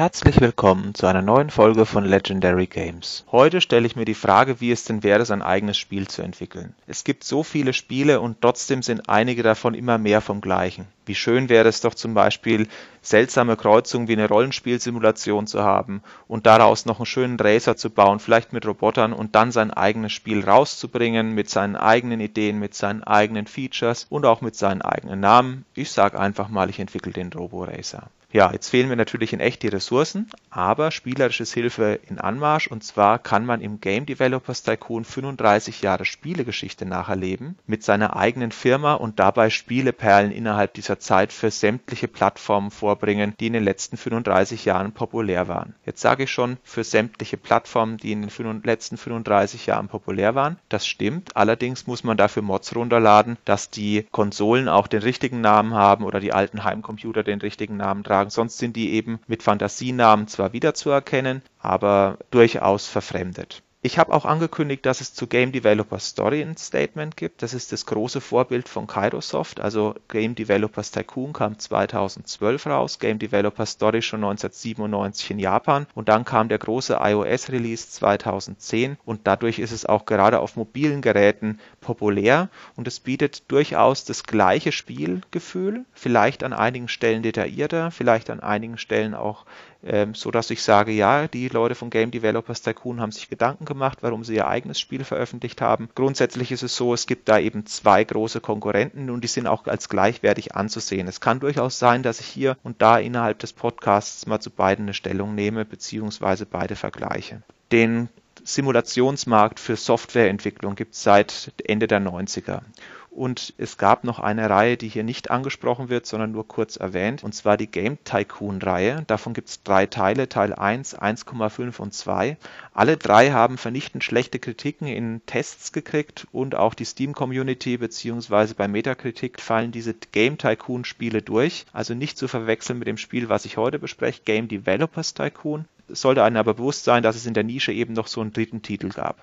Herzlich willkommen zu einer neuen Folge von Legendary Games. Heute stelle ich mir die Frage, wie es denn wäre, sein eigenes Spiel zu entwickeln. Es gibt so viele Spiele und trotzdem sind einige davon immer mehr vom gleichen. Wie schön wäre es doch zum Beispiel, seltsame Kreuzungen wie eine Rollenspielsimulation zu haben und daraus noch einen schönen Racer zu bauen, vielleicht mit Robotern und dann sein eigenes Spiel rauszubringen mit seinen eigenen Ideen, mit seinen eigenen Features und auch mit seinen eigenen Namen. Ich sage einfach mal, ich entwickle den Robo Racer. Ja, jetzt fehlen mir natürlich in echt die Ressourcen, aber spielerisch ist Hilfe in Anmarsch und zwar kann man im Game Developers Tycoon 35 Jahre Spielegeschichte nacherleben mit seiner eigenen Firma und dabei Spieleperlen innerhalb dieser Zeit für sämtliche Plattformen vorbringen, die in den letzten 35 Jahren populär waren. Jetzt sage ich schon für sämtliche Plattformen, die in den letzten 35 Jahren populär waren. Das stimmt, allerdings muss man dafür Mods runterladen, dass die Konsolen auch den richtigen Namen haben oder die alten Heimcomputer den richtigen Namen tragen sagen. Sonst sind die eben mit Fantasienamen zwar wiederzuerkennen, aber durchaus verfremdet. Ich habe auch angekündigt, dass es zu Game Developer Story ein Statement gibt. Das ist das große Vorbild von Kairosoft. Also Game Developers Tycoon kam 2012 raus, Game Developer Story schon 1997 in Japan und dann kam der große iOS-Release 2010 und dadurch ist es auch gerade auf mobilen Geräten populär und es bietet durchaus das gleiche Spielgefühl, vielleicht an einigen Stellen detaillierter, vielleicht an einigen Stellen auch ähm, so dass ich sage, ja, die Leute von Game Developers Tycoon haben sich Gedanken gemacht, warum sie ihr eigenes Spiel veröffentlicht haben. Grundsätzlich ist es so, es gibt da eben zwei große Konkurrenten und die sind auch als gleichwertig anzusehen. Es kann durchaus sein, dass ich hier und da innerhalb des Podcasts mal zu beiden eine Stellung nehme, beziehungsweise beide vergleiche. Den Simulationsmarkt für Softwareentwicklung gibt es seit Ende der 90er. Und es gab noch eine Reihe, die hier nicht angesprochen wird, sondern nur kurz erwähnt, und zwar die Game Tycoon-Reihe. Davon gibt es drei Teile, Teil 1, 1,5 und 2. Alle drei haben vernichtend schlechte Kritiken in Tests gekriegt und auch die Steam-Community bzw. bei Metacritic fallen diese Game Tycoon-Spiele durch. Also nicht zu verwechseln mit dem Spiel, was ich heute bespreche, Game Developers Tycoon. sollte einem aber bewusst sein, dass es in der Nische eben noch so einen dritten Titel gab.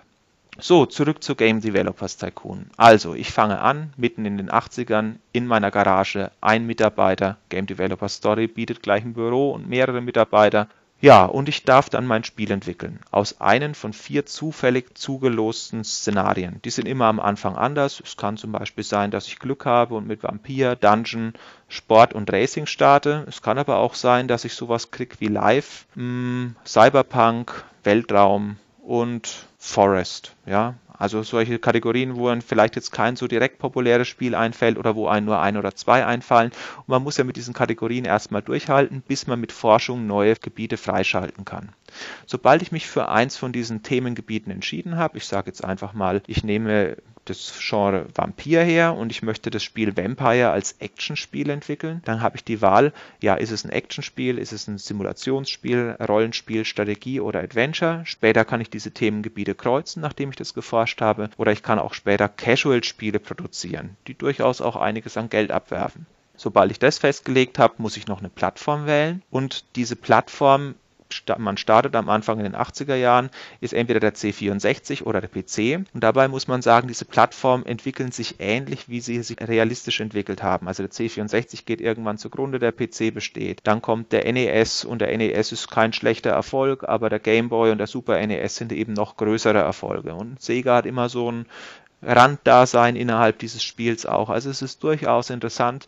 So, zurück zu Game Developers Tycoon. Also, ich fange an, mitten in den 80ern, in meiner Garage, ein Mitarbeiter, Game Developer Story bietet gleich ein Büro und mehrere Mitarbeiter. Ja, und ich darf dann mein Spiel entwickeln. Aus einem von vier zufällig zugelosten Szenarien. Die sind immer am Anfang anders. Es kann zum Beispiel sein, dass ich Glück habe und mit Vampir, Dungeon, Sport und Racing starte. Es kann aber auch sein, dass ich sowas krieg wie Live, mh, hm, Cyberpunk, Weltraum und Forest, ja. Also solche Kategorien, wo einem vielleicht jetzt kein so direkt populäres Spiel einfällt oder wo einem nur ein oder zwei einfallen. Und man muss ja mit diesen Kategorien erstmal durchhalten, bis man mit Forschung neue Gebiete freischalten kann. Sobald ich mich für eins von diesen Themengebieten entschieden habe, ich sage jetzt einfach mal, ich nehme das Genre Vampir her und ich möchte das Spiel Vampire als Actionspiel entwickeln, dann habe ich die Wahl, ja, ist es ein Actionspiel, ist es ein Simulationsspiel, Rollenspiel, Strategie oder Adventure. Später kann ich diese Themengebiete kreuzen, nachdem ich das geforscht habe, oder ich kann auch später Casual-Spiele produzieren, die durchaus auch einiges an Geld abwerfen. Sobald ich das festgelegt habe, muss ich noch eine Plattform wählen und diese Plattform man startet am Anfang in den 80er Jahren, ist entweder der C64 oder der PC. Und dabei muss man sagen, diese Plattformen entwickeln sich ähnlich, wie sie sich realistisch entwickelt haben. Also der C64 geht irgendwann zugrunde, der PC besteht. Dann kommt der NES und der NES ist kein schlechter Erfolg, aber der Game Boy und der Super NES sind eben noch größere Erfolge. Und Sega hat immer so ein Randdasein innerhalb dieses Spiels auch. Also es ist durchaus interessant,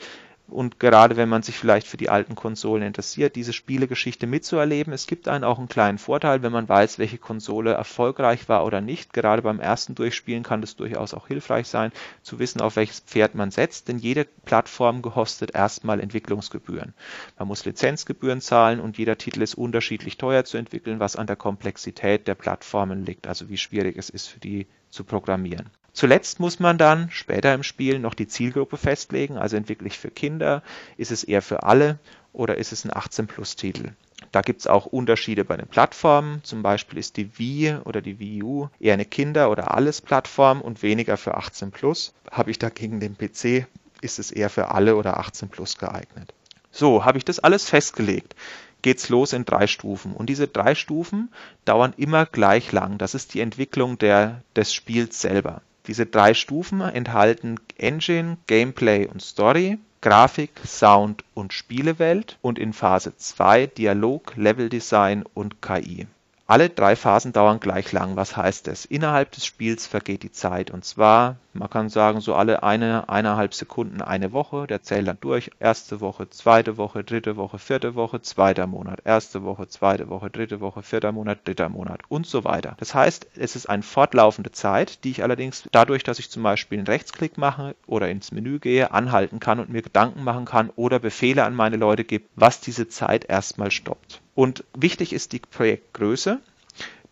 und gerade wenn man sich vielleicht für die alten Konsolen interessiert, diese Spielegeschichte mitzuerleben. Es gibt einen auch einen kleinen Vorteil, wenn man weiß, welche Konsole erfolgreich war oder nicht. Gerade beim ersten Durchspielen kann das durchaus auch hilfreich sein, zu wissen, auf welches Pferd man setzt, denn jede Plattform gehostet erstmal Entwicklungsgebühren. Man muss Lizenzgebühren zahlen und jeder Titel ist unterschiedlich teuer zu entwickeln, was an der Komplexität der Plattformen liegt, also wie schwierig es ist für die zu programmieren. Zuletzt muss man dann später im Spiel noch die Zielgruppe festlegen, also entwickle ich für Kinder, ist es eher für alle oder ist es ein 18-Plus-Titel. Da gibt es auch Unterschiede bei den Plattformen. Zum Beispiel ist die Wii oder die Wii U eher eine Kinder- oder Alles-Plattform und weniger für 18 Plus. Habe ich dagegen den PC, ist es eher für alle oder 18 Plus geeignet. So, habe ich das alles festgelegt geht's los in drei Stufen. Und diese drei Stufen dauern immer gleich lang. Das ist die Entwicklung der, des Spiels selber. Diese drei Stufen enthalten Engine, Gameplay und Story. Grafik, Sound und Spielewelt und in Phase 2 Dialog, Leveldesign und KI. Alle drei Phasen dauern gleich lang. Was heißt das? Innerhalb des Spiels vergeht die Zeit und zwar, man kann sagen, so alle eine, eineinhalb Sekunden eine Woche. Der zählt dann durch. Erste Woche, zweite Woche, dritte Woche, vierte Woche, zweiter Monat. Erste Woche, zweite Woche, dritte Woche, vierter Monat, dritter Monat und so weiter. Das heißt, es ist eine fortlaufende Zeit, die ich allerdings dadurch, dass ich zum Beispiel einen Rechtsklick mache oder ins Menü gehe, anhalten kann und mir Gedanken machen kann oder Befehle an meine Leute gibt, was diese Zeit erstmal stoppt. Und wichtig ist die Projektgröße.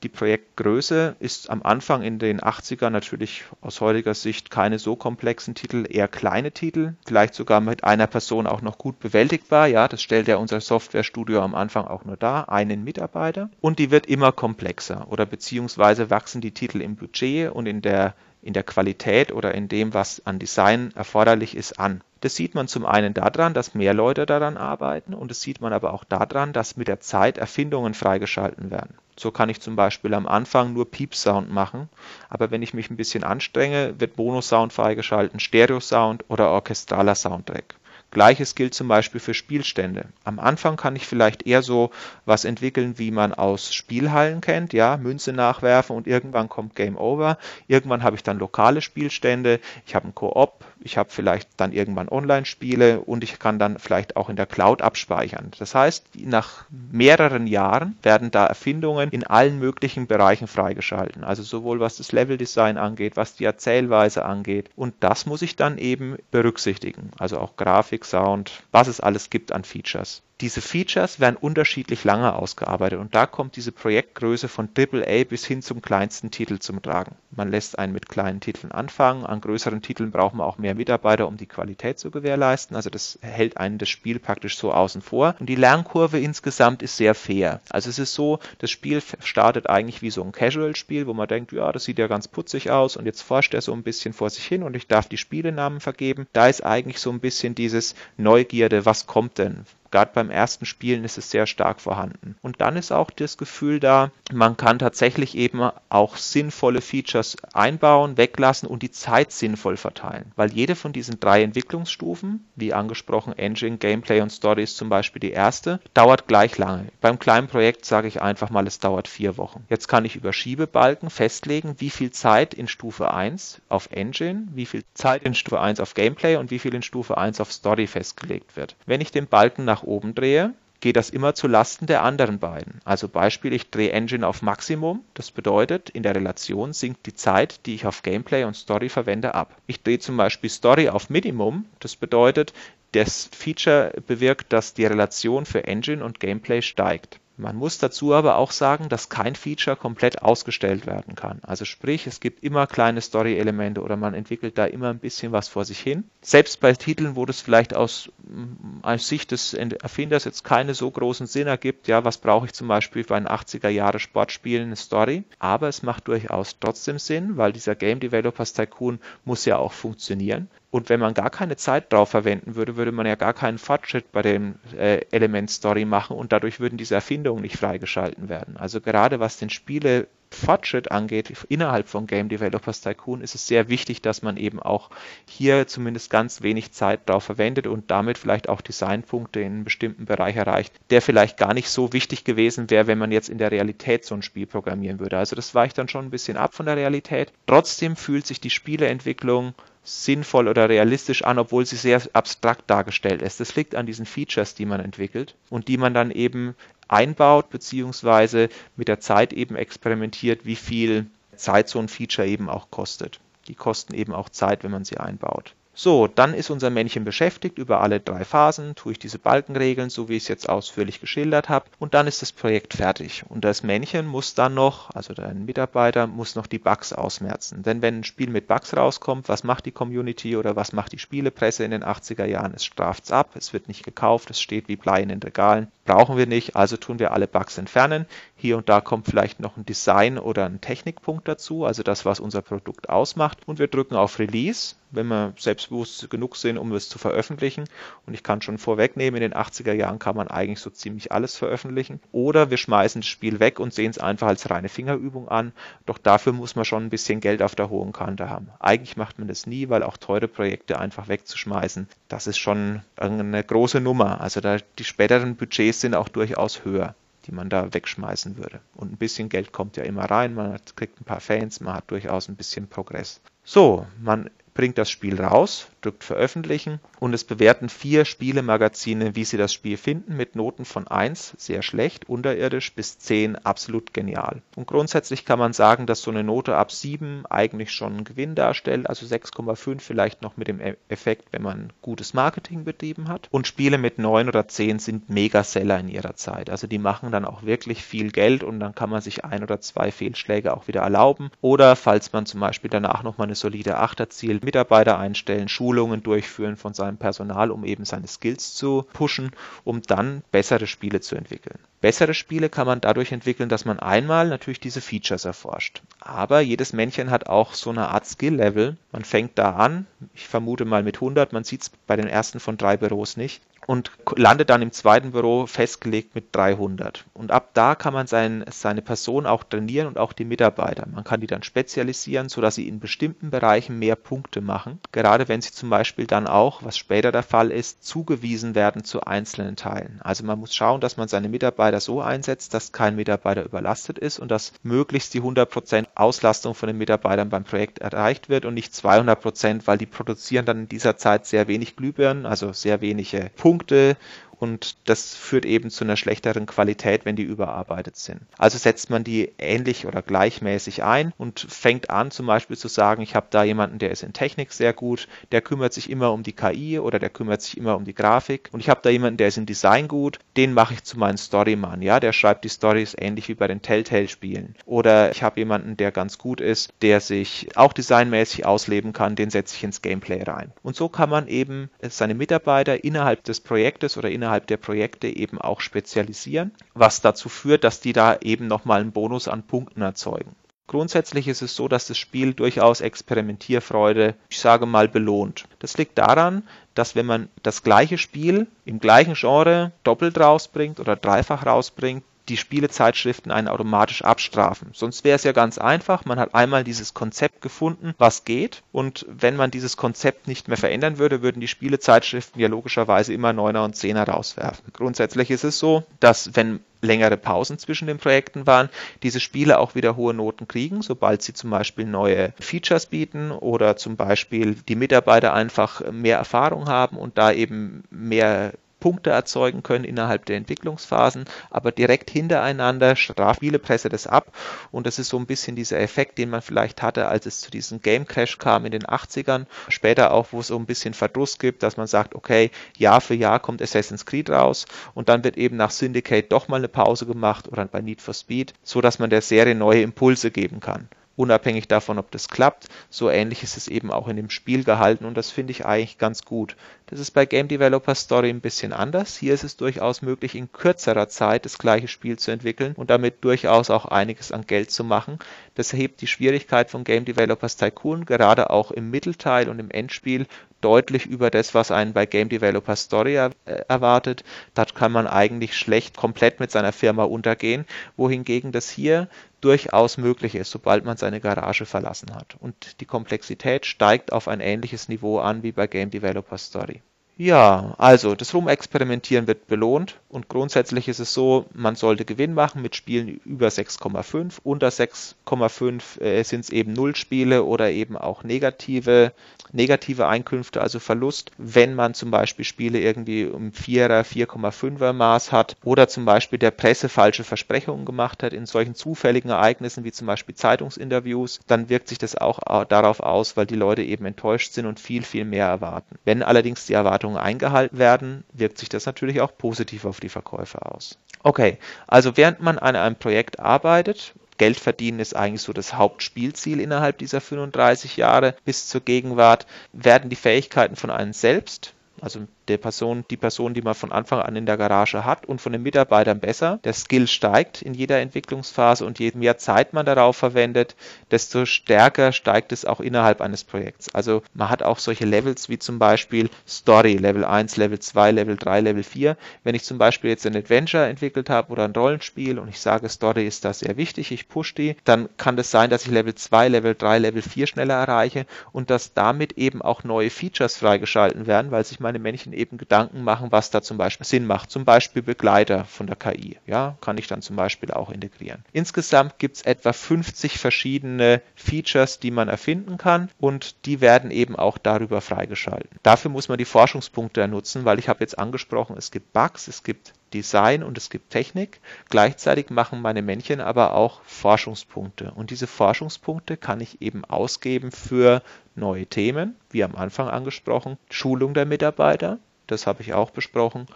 Die Projektgröße ist am Anfang in den 80er natürlich aus heutiger Sicht keine so komplexen Titel, eher kleine Titel, vielleicht sogar mit einer Person auch noch gut bewältigbar. Ja, das stellt ja unser Softwarestudio am Anfang auch nur dar, einen Mitarbeiter. Und die wird immer komplexer oder beziehungsweise wachsen die Titel im Budget und in der in der Qualität oder in dem, was an Design erforderlich ist, an. Das sieht man zum einen daran, dass mehr Leute daran arbeiten und das sieht man aber auch daran, dass mit der Zeit Erfindungen freigeschalten werden. So kann ich zum Beispiel am Anfang nur Piep-Sound machen, aber wenn ich mich ein bisschen anstrenge, wird Bonus-Sound freigeschalten, Stereo-Sound oder orchestraler Soundtrack. Gleiches gilt zum Beispiel für Spielstände. Am Anfang kann ich vielleicht eher so was entwickeln, wie man aus Spielhallen kennt, ja, Münze nachwerfen und irgendwann kommt Game Over. Irgendwann habe ich dann lokale Spielstände, ich habe einen Koop, ich habe vielleicht dann irgendwann Online-Spiele und ich kann dann vielleicht auch in der Cloud abspeichern. Das heißt, nach mehreren Jahren werden da Erfindungen in allen möglichen Bereichen freigeschalten. Also sowohl was das Leveldesign angeht, was die Erzählweise angeht. Und das muss ich dann eben berücksichtigen. Also auch Grafik, Sound, was es alles gibt an Features. Diese Features werden unterschiedlich lange ausgearbeitet und da kommt diese Projektgröße von AAA bis hin zum kleinsten Titel zum Tragen. Man lässt einen mit kleinen Titeln anfangen, an größeren Titeln braucht man auch mehr Mitarbeiter, um die Qualität zu gewährleisten. Also das hält einen das Spiel praktisch so außen vor. Und die Lernkurve insgesamt ist sehr fair. Also es ist so, das Spiel startet eigentlich wie so ein Casual-Spiel, wo man denkt, ja, das sieht ja ganz putzig aus und jetzt forscht er so ein bisschen vor sich hin und ich darf die Spielenamen vergeben. Da ist eigentlich so ein bisschen dieses Neugierde, was kommt denn? Gerade beim ersten Spielen ist es sehr stark vorhanden. Und dann ist auch das Gefühl da, man kann tatsächlich eben auch sinnvolle Features einbauen, weglassen und die Zeit sinnvoll verteilen. Weil jede von diesen drei Entwicklungsstufen, wie angesprochen Engine, Gameplay und Story ist zum Beispiel die erste, dauert gleich lange. Beim kleinen Projekt sage ich einfach mal, es dauert vier Wochen. Jetzt kann ich über Schiebebalken festlegen, wie viel Zeit in Stufe 1 auf Engine, wie viel Zeit in Stufe 1 auf Gameplay und wie viel in Stufe 1 auf Story festgelegt wird. Wenn ich den Balken nach oben drehe, geht das immer zu Lasten der anderen beiden. Also Beispiel, ich drehe Engine auf Maximum, das bedeutet, in der Relation sinkt die Zeit, die ich auf Gameplay und Story verwende, ab. Ich drehe zum Beispiel Story auf Minimum, das bedeutet, das Feature bewirkt, dass die Relation für Engine und Gameplay steigt. Man muss dazu aber auch sagen, dass kein Feature komplett ausgestellt werden kann. Also sprich, es gibt immer kleine Story-Elemente oder man entwickelt da immer ein bisschen was vor sich hin. Selbst bei Titeln, wo das vielleicht aus, mm, aus Sicht des Erfinders jetzt keine so großen Sinn ergibt, ja, was brauche ich zum Beispiel bei einem 80er Jahre Sportspiel, eine Story. Aber es macht durchaus trotzdem Sinn, weil dieser Game Developers Tycoon muss ja auch funktionieren. Und wenn man gar keine Zeit drauf verwenden würde, würde man ja gar keinen Fortschritt bei dem äh, Element Story machen und dadurch würden diese Erfindungen nicht freigeschalten werden. Also gerade was den Spiele Fortschritt angeht innerhalb von Game Developers Tycoon, ist es sehr wichtig, dass man eben auch hier zumindest ganz wenig Zeit drauf verwendet und damit vielleicht auch Designpunkte in einem bestimmten Bereich erreicht, der vielleicht gar nicht so wichtig gewesen wäre, wenn man jetzt in der Realität so ein Spiel programmieren würde. Also das weicht dann schon ein bisschen ab von der Realität. Trotzdem fühlt sich die Spieleentwicklung sinnvoll oder realistisch an, obwohl sie sehr abstrakt dargestellt ist. Das liegt an diesen Features, die man entwickelt und die man dann eben einbaut, beziehungsweise mit der Zeit eben experimentiert, wie viel Zeit so ein Feature eben auch kostet. Die kosten eben auch Zeit, wenn man sie einbaut. So, dann ist unser Männchen beschäftigt über alle drei Phasen, tue ich diese Balkenregeln, so wie ich es jetzt ausführlich geschildert habe, und dann ist das Projekt fertig. Und das Männchen muss dann noch, also dein Mitarbeiter, muss noch die Bugs ausmerzen. Denn wenn ein Spiel mit Bugs rauskommt, was macht die Community oder was macht die Spielepresse in den 80er Jahren? Es straft es ab, es wird nicht gekauft, es steht wie Blei in den Regalen. Brauchen wir nicht, also tun wir alle Bugs entfernen. Hier und da kommt vielleicht noch ein Design oder ein Technikpunkt dazu, also das, was unser Produkt ausmacht. Und wir drücken auf Release wenn wir selbstbewusst genug sind, um es zu veröffentlichen. Und ich kann schon vorwegnehmen, in den 80er Jahren kann man eigentlich so ziemlich alles veröffentlichen. Oder wir schmeißen das Spiel weg und sehen es einfach als reine Fingerübung an. Doch dafür muss man schon ein bisschen Geld auf der hohen Kante haben. Eigentlich macht man das nie, weil auch teure Projekte einfach wegzuschmeißen, das ist schon eine große Nummer. Also die späteren Budgets sind auch durchaus höher die man da wegschmeißen würde. Und ein bisschen Geld kommt ja immer rein, man hat, kriegt ein paar Fans, man hat durchaus ein bisschen Progress. So, man bringt das Spiel raus, drückt veröffentlichen und es bewerten vier Spielemagazine, wie sie das Spiel finden, mit Noten von 1 sehr schlecht, unterirdisch bis 10 absolut genial. Und grundsätzlich kann man sagen, dass so eine Note ab 7 eigentlich schon einen Gewinn darstellt, also 6,5 vielleicht noch mit dem e- Effekt, wenn man gutes Marketing betrieben hat. Und Spiele mit 9 oder 10 sind Mega-Seller in ihrer Zeit. Also die machen dann auch wirklich viel Geld und dann kann man sich ein oder zwei Fehlschläge auch wieder erlauben. Oder falls man zum Beispiel danach nochmal eine solide 8 erzielt, Mitarbeiter einstellen, Schulungen durchführen von seinem Personal, um eben seine Skills zu pushen, um dann bessere Spiele zu entwickeln. Bessere Spiele kann man dadurch entwickeln, dass man einmal natürlich diese Features erforscht. Aber jedes Männchen hat auch so eine Art Skill-Level. Man fängt da an, ich vermute mal mit 100, man sieht es bei den ersten von drei Büros nicht und landet dann im zweiten Büro festgelegt mit 300. Und ab da kann man sein, seine Person auch trainieren und auch die Mitarbeiter. Man kann die dann spezialisieren, sodass sie in bestimmten Bereichen mehr Punkte machen. Gerade wenn sie zum Beispiel dann auch, was später der Fall ist, zugewiesen werden zu einzelnen Teilen. Also man muss schauen, dass man seine Mitarbeiter so einsetzt, dass kein Mitarbeiter überlastet ist und dass möglichst die 100% Auslastung von den Mitarbeitern beim Projekt erreicht wird und nicht 200%, weil die produzieren dann in dieser Zeit sehr wenig Glühbirnen, also sehr wenige Punkte Punkte und das führt eben zu einer schlechteren Qualität, wenn die überarbeitet sind. Also setzt man die ähnlich oder gleichmäßig ein und fängt an zum Beispiel zu sagen, ich habe da jemanden, der ist in Technik sehr gut, der kümmert sich immer um die KI oder der kümmert sich immer um die Grafik und ich habe da jemanden, der ist im Design gut, den mache ich zu meinem Storyman, ja, der schreibt die Stories ähnlich wie bei den Telltale-Spielen. Oder ich habe jemanden, der ganz gut ist, der sich auch designmäßig ausleben kann, den setze ich ins Gameplay rein. Und so kann man eben seine Mitarbeiter innerhalb des Projektes oder innerhalb innerhalb der Projekte eben auch spezialisieren, was dazu führt, dass die da eben nochmal einen Bonus an Punkten erzeugen. Grundsätzlich ist es so, dass das Spiel durchaus Experimentierfreude, ich sage mal, belohnt. Das liegt daran, dass wenn man das gleiche Spiel im gleichen Genre doppelt rausbringt oder dreifach rausbringt, die Spielezeitschriften einen automatisch abstrafen. Sonst wäre es ja ganz einfach, man hat einmal dieses Konzept gefunden, was geht und wenn man dieses Konzept nicht mehr verändern würde, würden die Spielezeitschriften ja logischerweise immer Neuner und Zehner rauswerfen. Grundsätzlich ist es so, dass wenn längere Pausen zwischen den Projekten waren, diese Spiele auch wieder hohe Noten kriegen, sobald sie zum Beispiel neue Features bieten oder zum Beispiel die Mitarbeiter einfach mehr Erfahrung haben und da eben mehr Punkte erzeugen können innerhalb der Entwicklungsphasen, aber direkt hintereinander straft Spielepresse das ab und das ist so ein bisschen dieser Effekt, den man vielleicht hatte, als es zu diesem Game Crash kam in den 80ern, später auch, wo es so ein bisschen Verdruss gibt, dass man sagt, okay, Jahr für Jahr kommt Assassin's Creed raus und dann wird eben nach Syndicate doch mal eine Pause gemacht oder bei Need for Speed, so dass man der Serie neue Impulse geben kann unabhängig davon, ob das klappt. So ähnlich ist es eben auch in dem Spiel gehalten und das finde ich eigentlich ganz gut. Das ist bei Game Developer Story ein bisschen anders. Hier ist es durchaus möglich, in kürzerer Zeit das gleiche Spiel zu entwickeln und damit durchaus auch einiges an Geld zu machen. Das hebt die Schwierigkeit von Game Developers Tycoon gerade auch im Mittelteil und im Endspiel deutlich über das, was einen bei Game Developer Story er, äh, erwartet. Dort kann man eigentlich schlecht komplett mit seiner Firma untergehen, wohingegen das hier durchaus möglich ist, sobald man seine Garage verlassen hat. Und die Komplexität steigt auf ein ähnliches Niveau an wie bei Game Developer Story. Ja, also das Rumexperimentieren wird belohnt und grundsätzlich ist es so, man sollte Gewinn machen mit Spielen über 6,5. Unter 6,5 äh, sind es eben Nullspiele oder eben auch negative, negative Einkünfte, also Verlust, wenn man zum Beispiel Spiele irgendwie um 4er, 4,5er Maß hat oder zum Beispiel der Presse falsche Versprechungen gemacht hat in solchen zufälligen Ereignissen wie zum Beispiel Zeitungsinterviews, dann wirkt sich das auch darauf aus, weil die Leute eben enttäuscht sind und viel, viel mehr erwarten. Wenn allerdings die Erwartungen Erwartungen eingehalten werden, wirkt sich das natürlich auch positiv auf die Verkäufe aus. Okay, also während man an einem Projekt arbeitet, Geld verdienen ist eigentlich so das Hauptspielziel innerhalb dieser 35 Jahre bis zur Gegenwart, werden die Fähigkeiten von einem selbst, also der Person, die Person, die man von Anfang an in der Garage hat und von den Mitarbeitern besser. Der Skill steigt in jeder Entwicklungsphase und je mehr Zeit man darauf verwendet, desto stärker steigt es auch innerhalb eines Projekts. Also man hat auch solche Levels wie zum Beispiel Story, Level 1, Level 2, Level 3, Level 4. Wenn ich zum Beispiel jetzt ein Adventure entwickelt habe oder ein Rollenspiel und ich sage, Story ist da sehr wichtig, ich push die, dann kann das sein, dass ich Level 2, Level 3, Level 4 schneller erreiche und dass damit eben auch neue Features freigeschalten werden, weil sich meine Männchen eben Gedanken machen, was da zum Beispiel Sinn macht. Zum Beispiel Begleiter von der KI. Ja, kann ich dann zum Beispiel auch integrieren. Insgesamt gibt es etwa 50 verschiedene Features, die man erfinden kann und die werden eben auch darüber freigeschalten. Dafür muss man die Forschungspunkte nutzen, weil ich habe jetzt angesprochen, es gibt Bugs, es gibt Design und es gibt Technik. Gleichzeitig machen meine Männchen aber auch Forschungspunkte. Und diese Forschungspunkte kann ich eben ausgeben für neue Themen, wie am Anfang angesprochen, Schulung der Mitarbeiter, das habe ich auch besprochen,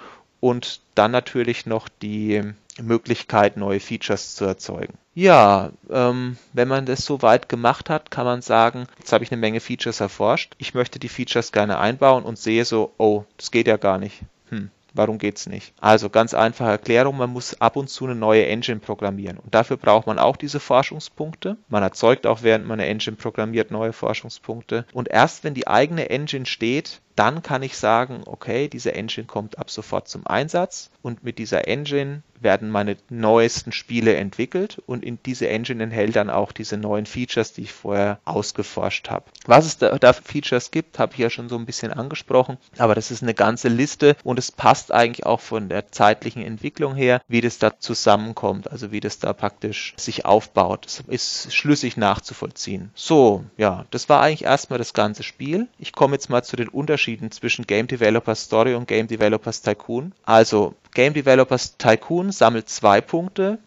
und dann natürlich noch die Möglichkeit, neue Features zu erzeugen. Ja, ähm, wenn man das so weit gemacht hat, kann man sagen, jetzt habe ich eine Menge Features erforscht. Ich möchte die Features gerne einbauen und sehe so, oh, das geht ja gar nicht. Hm, Warum geht's nicht? Also ganz einfache Erklärung, man muss ab und zu eine neue Engine programmieren. Und dafür braucht man auch diese Forschungspunkte. Man erzeugt auch, während man eine Engine programmiert, neue Forschungspunkte. Und erst wenn die eigene Engine steht, dann kann ich sagen, okay, diese Engine kommt ab sofort zum Einsatz und mit dieser Engine werden meine neuesten Spiele entwickelt und in diese Engine enthält dann auch diese neuen Features, die ich vorher ausgeforscht habe. Was es da, da für Features gibt, habe ich ja schon so ein bisschen angesprochen, aber das ist eine ganze Liste und es passt eigentlich auch von der zeitlichen Entwicklung her, wie das da zusammenkommt, also wie das da praktisch sich aufbaut. Das ist schlüssig nachzuvollziehen. So, ja, das war eigentlich erstmal das ganze Spiel. Ich komme jetzt mal zu den Unterschieden Unterschieden zwischen Game Developers Story und Game Developers Tycoon. Also Game Developers Tycoon sammelt zwei Punkte,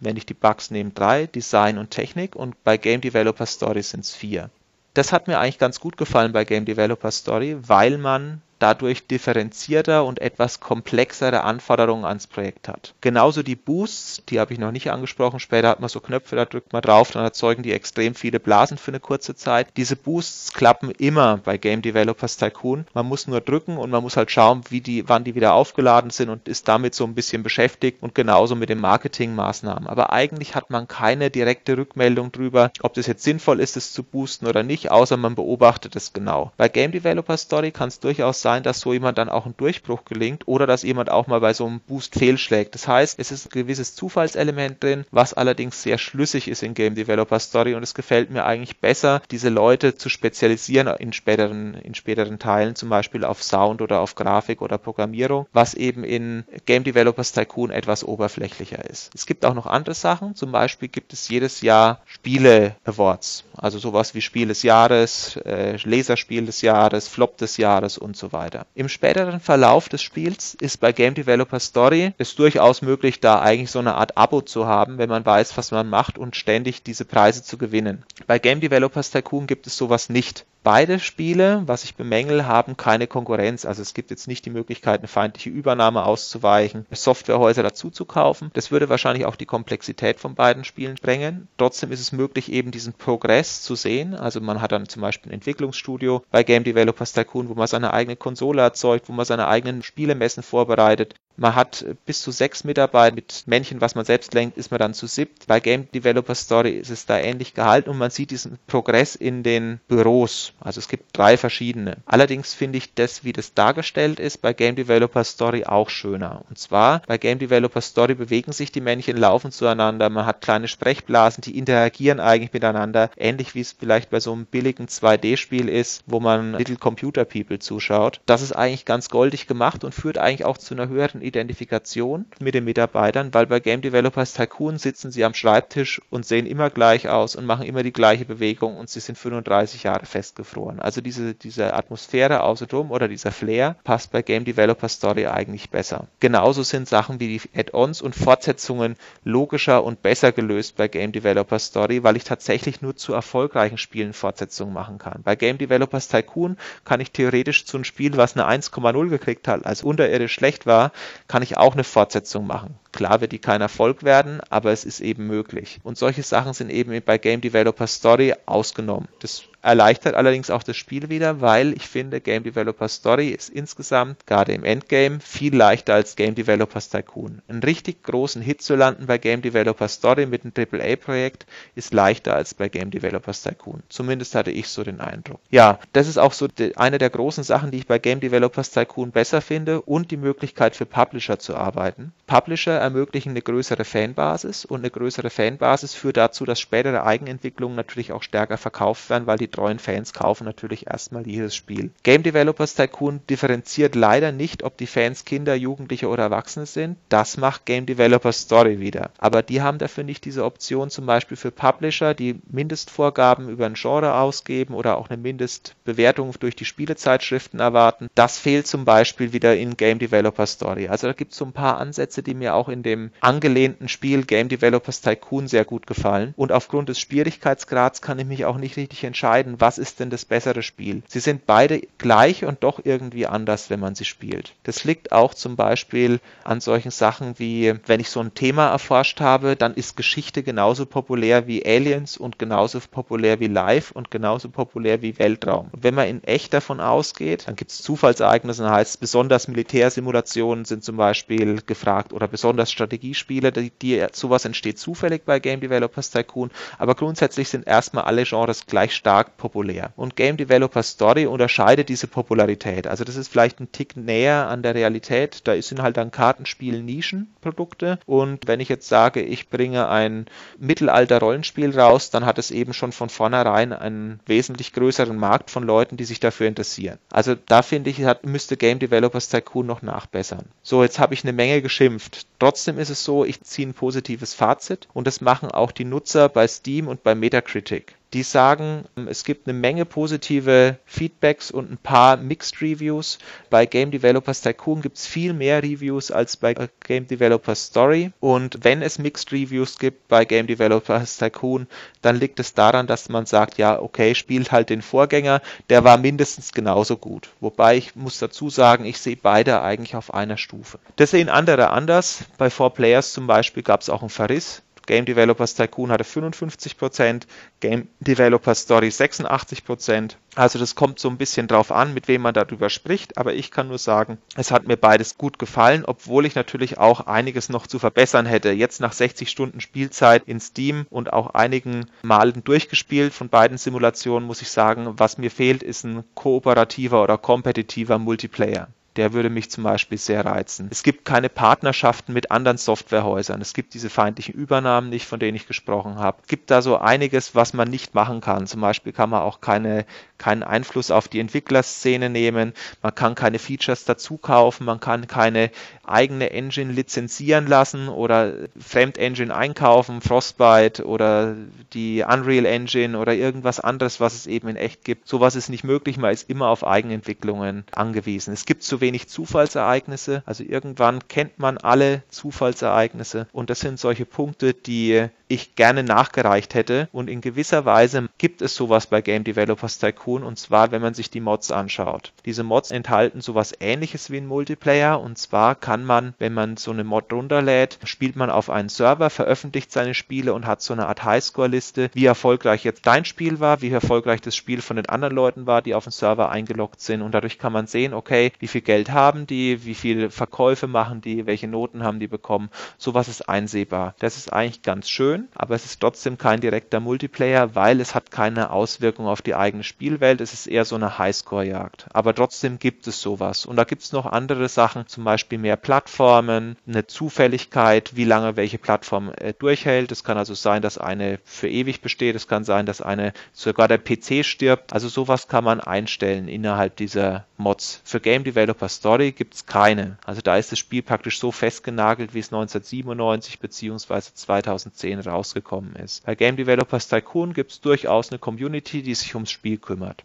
wenn ich die Bugs nehme, drei, Design und Technik und bei Game Developer Story sind es vier. Das hat mir eigentlich ganz gut gefallen bei Game Developer Story, weil man dadurch differenzierter und etwas komplexere Anforderungen ans Projekt hat. Genauso die Boosts, die habe ich noch nicht angesprochen. Später hat man so Knöpfe, da drückt man drauf, dann erzeugen die extrem viele Blasen für eine kurze Zeit. Diese Boosts klappen immer bei Game Developers Tycoon. Man muss nur drücken und man muss halt schauen, wie die, wann die wieder aufgeladen sind und ist damit so ein bisschen beschäftigt und genauso mit den Marketingmaßnahmen. Aber eigentlich hat man keine direkte Rückmeldung drüber, ob das jetzt sinnvoll ist, es zu boosten oder nicht, außer man beobachtet es genau. Bei Game Developer Story kann es durchaus sein, dass so jemand dann auch ein Durchbruch gelingt oder dass jemand auch mal bei so einem Boost fehlschlägt. Das heißt, es ist ein gewisses Zufallselement drin, was allerdings sehr schlüssig ist in Game Developer Story und es gefällt mir eigentlich besser, diese Leute zu spezialisieren in späteren, in späteren Teilen, zum Beispiel auf Sound oder auf Grafik oder Programmierung, was eben in Game Developers Tycoon etwas oberflächlicher ist. Es gibt auch noch andere Sachen, zum Beispiel gibt es jedes Jahr Spiele Awards, also sowas wie Spiel des Jahres, äh, Laserspiel des Jahres, Flop des Jahres und so weiter. Im späteren Verlauf des Spiels ist bei Game Developer Story es durchaus möglich, da eigentlich so eine Art Abo zu haben, wenn man weiß, was man macht und ständig diese Preise zu gewinnen. Bei Game Developers Tycoon gibt es sowas nicht. Beide Spiele, was ich bemängel, haben keine Konkurrenz. Also es gibt jetzt nicht die Möglichkeit, eine feindliche Übernahme auszuweichen, Softwarehäuser dazu zu kaufen. Das würde wahrscheinlich auch die Komplexität von beiden Spielen sprengen. Trotzdem ist es möglich, eben diesen Progress zu sehen. Also man hat dann zum Beispiel ein Entwicklungsstudio bei Game Developers Tycoon, wo man seine eigene Konsole erzeugt, wo man seine eigenen Spielemessen vorbereitet. Man hat bis zu sechs Mitarbeiter mit Männchen, was man selbst lenkt, ist man dann zu siebt. Bei Game Developer Story ist es da ähnlich gehalten und man sieht diesen Progress in den Büros. Also es gibt drei verschiedene. Allerdings finde ich das, wie das dargestellt ist, bei Game Developer Story auch schöner. Und zwar bei Game Developer Story bewegen sich die Männchen, laufen zueinander, man hat kleine Sprechblasen, die interagieren eigentlich miteinander, ähnlich wie es vielleicht bei so einem billigen 2D-Spiel ist, wo man Little Computer People zuschaut. Das ist eigentlich ganz goldig gemacht und führt eigentlich auch zu einer höheren Identifikation mit den Mitarbeitern, weil bei Game Developers Tycoon sitzen sie am Schreibtisch und sehen immer gleich aus und machen immer die gleiche Bewegung und sie sind 35 Jahre festgefroren. Also diese, diese Atmosphäre außenrum oder dieser Flair passt bei Game Developer Story eigentlich besser. Genauso sind Sachen wie die Add-ons und Fortsetzungen logischer und besser gelöst bei Game Developer Story, weil ich tatsächlich nur zu erfolgreichen Spielen Fortsetzungen machen kann. Bei Game Developers Tycoon kann ich theoretisch zu einem Spiel, was eine 1,0 gekriegt hat, also unterirdisch schlecht war, kann ich auch eine Fortsetzung machen. Klar wird die kein Erfolg werden, aber es ist eben möglich. Und solche Sachen sind eben bei Game Developer Story ausgenommen. Das erleichtert allerdings auch das Spiel wieder, weil ich finde, Game Developer Story ist insgesamt, gerade im Endgame, viel leichter als Game Developers Tycoon. Einen richtig großen Hit zu landen bei Game Developer Story mit einem AAA-Projekt ist leichter als bei Game Developers Tycoon. Zumindest hatte ich so den Eindruck. Ja, das ist auch so eine der großen Sachen, die ich bei Game Developers Tycoon besser finde und die Möglichkeit für Publisher zu arbeiten. Publisher ermöglichen eine größere Fanbasis und eine größere Fanbasis führt dazu, dass spätere Eigenentwicklungen natürlich auch stärker verkauft werden, weil die treuen Fans kaufen natürlich erstmal jedes Spiel. Game Developers Tycoon differenziert leider nicht, ob die Fans Kinder, Jugendliche oder Erwachsene sind. Das macht Game Developers Story wieder. Aber die haben dafür nicht diese Option zum Beispiel für Publisher, die Mindestvorgaben über ein Genre ausgeben oder auch eine Mindestbewertung durch die Spielezeitschriften erwarten. Das fehlt zum Beispiel wieder in Game Developers Story. Also da gibt es so ein paar Ansätze, die mir auch in dem angelehnten Spiel Game Developers Tycoon sehr gut gefallen. Und aufgrund des Schwierigkeitsgrads kann ich mich auch nicht richtig entscheiden, entscheiden, was ist denn das bessere Spiel. Sie sind beide gleich und doch irgendwie anders, wenn man sie spielt. Das liegt auch zum Beispiel an solchen Sachen wie, wenn ich so ein Thema erforscht habe, dann ist Geschichte genauso populär wie Aliens und genauso populär wie Live und genauso populär wie Weltraum. Und wenn man in echt davon ausgeht, dann gibt es Zufallsereignisse, dann heißt es, besonders Militärsimulationen sind zum Beispiel gefragt oder besonders Strategiespiele, die, die sowas entsteht zufällig bei Game Developers Tycoon, aber grundsätzlich sind erstmal alle Genres gleich stark populär. Und Game Developer Story unterscheidet diese Popularität. Also das ist vielleicht ein Tick näher an der Realität. Da sind halt dann Kartenspiel Nischenprodukte. Und wenn ich jetzt sage, ich bringe ein Mittelalter-Rollenspiel raus, dann hat es eben schon von vornherein einen wesentlich größeren Markt von Leuten, die sich dafür interessieren. Also da finde ich, hat, müsste Game Developers Tycoon noch nachbessern. So, jetzt habe ich eine Menge geschimpft. Trotzdem ist es so, ich ziehe ein positives Fazit und das machen auch die Nutzer bei Steam und bei Metacritic die sagen, es gibt eine Menge positive Feedbacks und ein paar Mixed Reviews. Bei Game Developers Tycoon gibt es viel mehr Reviews als bei Game Developers Story. Und wenn es Mixed Reviews gibt bei Game Developers Tycoon, dann liegt es daran, dass man sagt, ja, okay, spielt halt den Vorgänger, der war mindestens genauso gut. Wobei ich muss dazu sagen, ich sehe beide eigentlich auf einer Stufe. Das sehen andere anders. Bei 4Players zum Beispiel gab es auch einen Verriss. Game Developers Tycoon hatte 55%, Game Developers Story 86%. Also das kommt so ein bisschen drauf an, mit wem man darüber spricht, aber ich kann nur sagen, es hat mir beides gut gefallen, obwohl ich natürlich auch einiges noch zu verbessern hätte. Jetzt nach 60 Stunden Spielzeit in Steam und auch einigen Malen durchgespielt von beiden Simulationen, muss ich sagen, was mir fehlt, ist ein kooperativer oder kompetitiver Multiplayer der würde mich zum Beispiel sehr reizen. Es gibt keine Partnerschaften mit anderen Softwarehäusern. Es gibt diese feindlichen Übernahmen nicht, von denen ich gesprochen habe. Es gibt da so einiges, was man nicht machen kann. Zum Beispiel kann man auch keine, keinen Einfluss auf die Entwicklerszene nehmen. Man kann keine Features dazu kaufen. Man kann keine eigene Engine lizenzieren lassen oder Fremdengine einkaufen, Frostbite oder die Unreal Engine oder irgendwas anderes, was es eben in echt gibt. Sowas ist nicht möglich. Man ist immer auf Eigenentwicklungen angewiesen. Es gibt zu wenig Zufallsereignisse. Also irgendwann kennt man alle Zufallsereignisse und das sind solche Punkte, die ich gerne nachgereicht hätte. Und in gewisser Weise gibt es sowas bei Game Developers Tycoon und zwar, wenn man sich die Mods anschaut. Diese Mods enthalten sowas ähnliches wie ein Multiplayer und zwar kann man, wenn man so eine Mod runterlädt, spielt man auf einen Server, veröffentlicht seine Spiele und hat so eine Art Highscore-Liste, wie erfolgreich jetzt dein Spiel war, wie erfolgreich das Spiel von den anderen Leuten war, die auf den Server eingeloggt sind und dadurch kann man sehen, okay, wie viel Geld haben die, wie viele Verkäufe machen die, welche Noten haben die bekommen. Sowas ist einsehbar. Das ist eigentlich ganz schön aber es ist trotzdem kein direkter Multiplayer, weil es hat keine Auswirkung auf die eigene Spielwelt. Es ist eher so eine Highscore-Jagd. Aber trotzdem gibt es sowas. Und da gibt es noch andere Sachen, zum Beispiel mehr Plattformen, eine Zufälligkeit, wie lange welche Plattform äh, durchhält. Es kann also sein, dass eine für ewig besteht. Es kann sein, dass eine sogar der PC stirbt. Also sowas kann man einstellen innerhalb dieser Mods. Für Game Developer Story gibt es keine. Also da ist das Spiel praktisch so festgenagelt, wie es 1997 bzw. 2010 rausgekommen ist. Bei Game Developers Tycoon gibt es durchaus eine Community, die sich ums Spiel kümmert.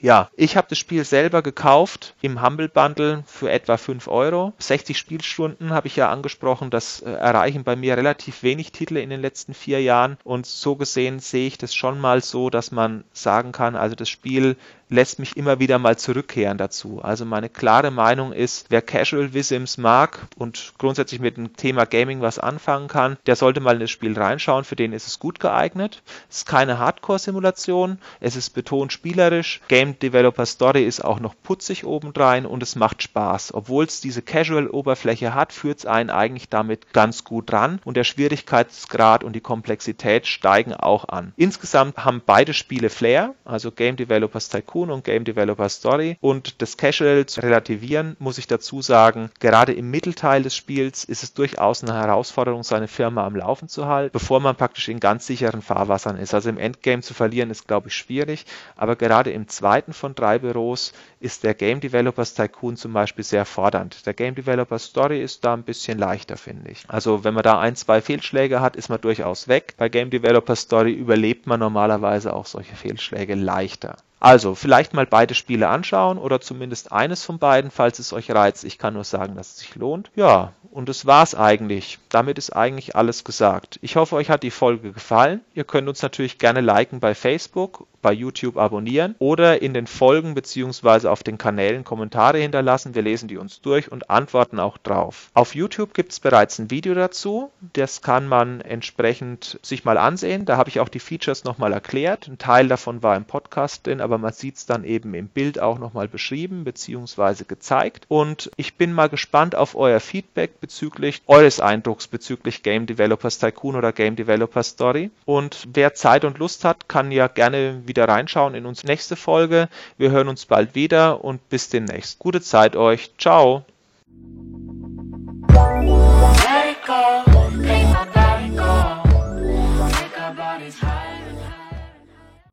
Ja, ich habe das Spiel selber gekauft im Humble Bundle für etwa 5 Euro. 60 Spielstunden habe ich ja angesprochen. Das äh, erreichen bei mir relativ wenig Titel in den letzten vier Jahren. Und so gesehen sehe ich das schon mal so, dass man sagen kann, also das Spiel lässt mich immer wieder mal zurückkehren dazu. Also meine klare Meinung ist, wer Casual Visims mag und grundsätzlich mit dem Thema Gaming was anfangen kann, der sollte mal in das Spiel reinschauen. Für den ist es gut geeignet. Es ist keine Hardcore-Simulation. Es ist betont spielerisch. Game Developer Story ist auch noch putzig obendrein und es macht Spaß. Obwohl es diese Casual-Oberfläche hat, führt es einen eigentlich damit ganz gut ran und der Schwierigkeitsgrad und die Komplexität steigen auch an. Insgesamt haben beide Spiele Flair, also Game Developers Tycoon und Game Developer Story. Und das Casual zu relativieren, muss ich dazu sagen, gerade im Mittelteil des Spiels ist es durchaus eine Herausforderung, seine Firma am Laufen zu halten, bevor man praktisch in ganz sicheren Fahrwassern ist. Also im Endgame zu verlieren ist, glaube ich, schwierig. Aber gerade im zweiten von drei Büros ist der Game Developers Tycoon zum Beispiel sehr fordernd. Der Game Developers Story ist da ein bisschen leichter, finde ich. Also wenn man da ein, zwei Fehlschläge hat, ist man durchaus weg. Bei Game Developers Story überlebt man normalerweise auch solche Fehlschläge leichter. Also vielleicht mal beide Spiele anschauen oder zumindest eines von beiden, falls es euch reizt. Ich kann nur sagen, dass es sich lohnt. Ja, und das war's eigentlich. Damit ist eigentlich alles gesagt. Ich hoffe, euch hat die Folge gefallen. Ihr könnt uns natürlich gerne liken bei Facebook, bei YouTube abonnieren oder in den Folgen bzw. auf den Kanälen Kommentare hinterlassen. Wir lesen die uns durch und antworten auch drauf. Auf YouTube gibt es bereits ein Video dazu. Das kann man entsprechend sich mal ansehen. Da habe ich auch die Features nochmal erklärt. Ein Teil davon war im Podcast drin, aber man sieht es dann eben im Bild auch nochmal beschrieben bzw. gezeigt. Und ich bin mal gespannt auf euer Feedback bezüglich eures Eindrucks bezüglich Game Developers Tycoon oder Game Developers Story. Und wer Zeit und Lust hat, kann ja gerne wieder reinschauen in unsere nächste Folge. Wir hören uns bald wieder und bis demnächst. Gute Zeit euch. Ciao.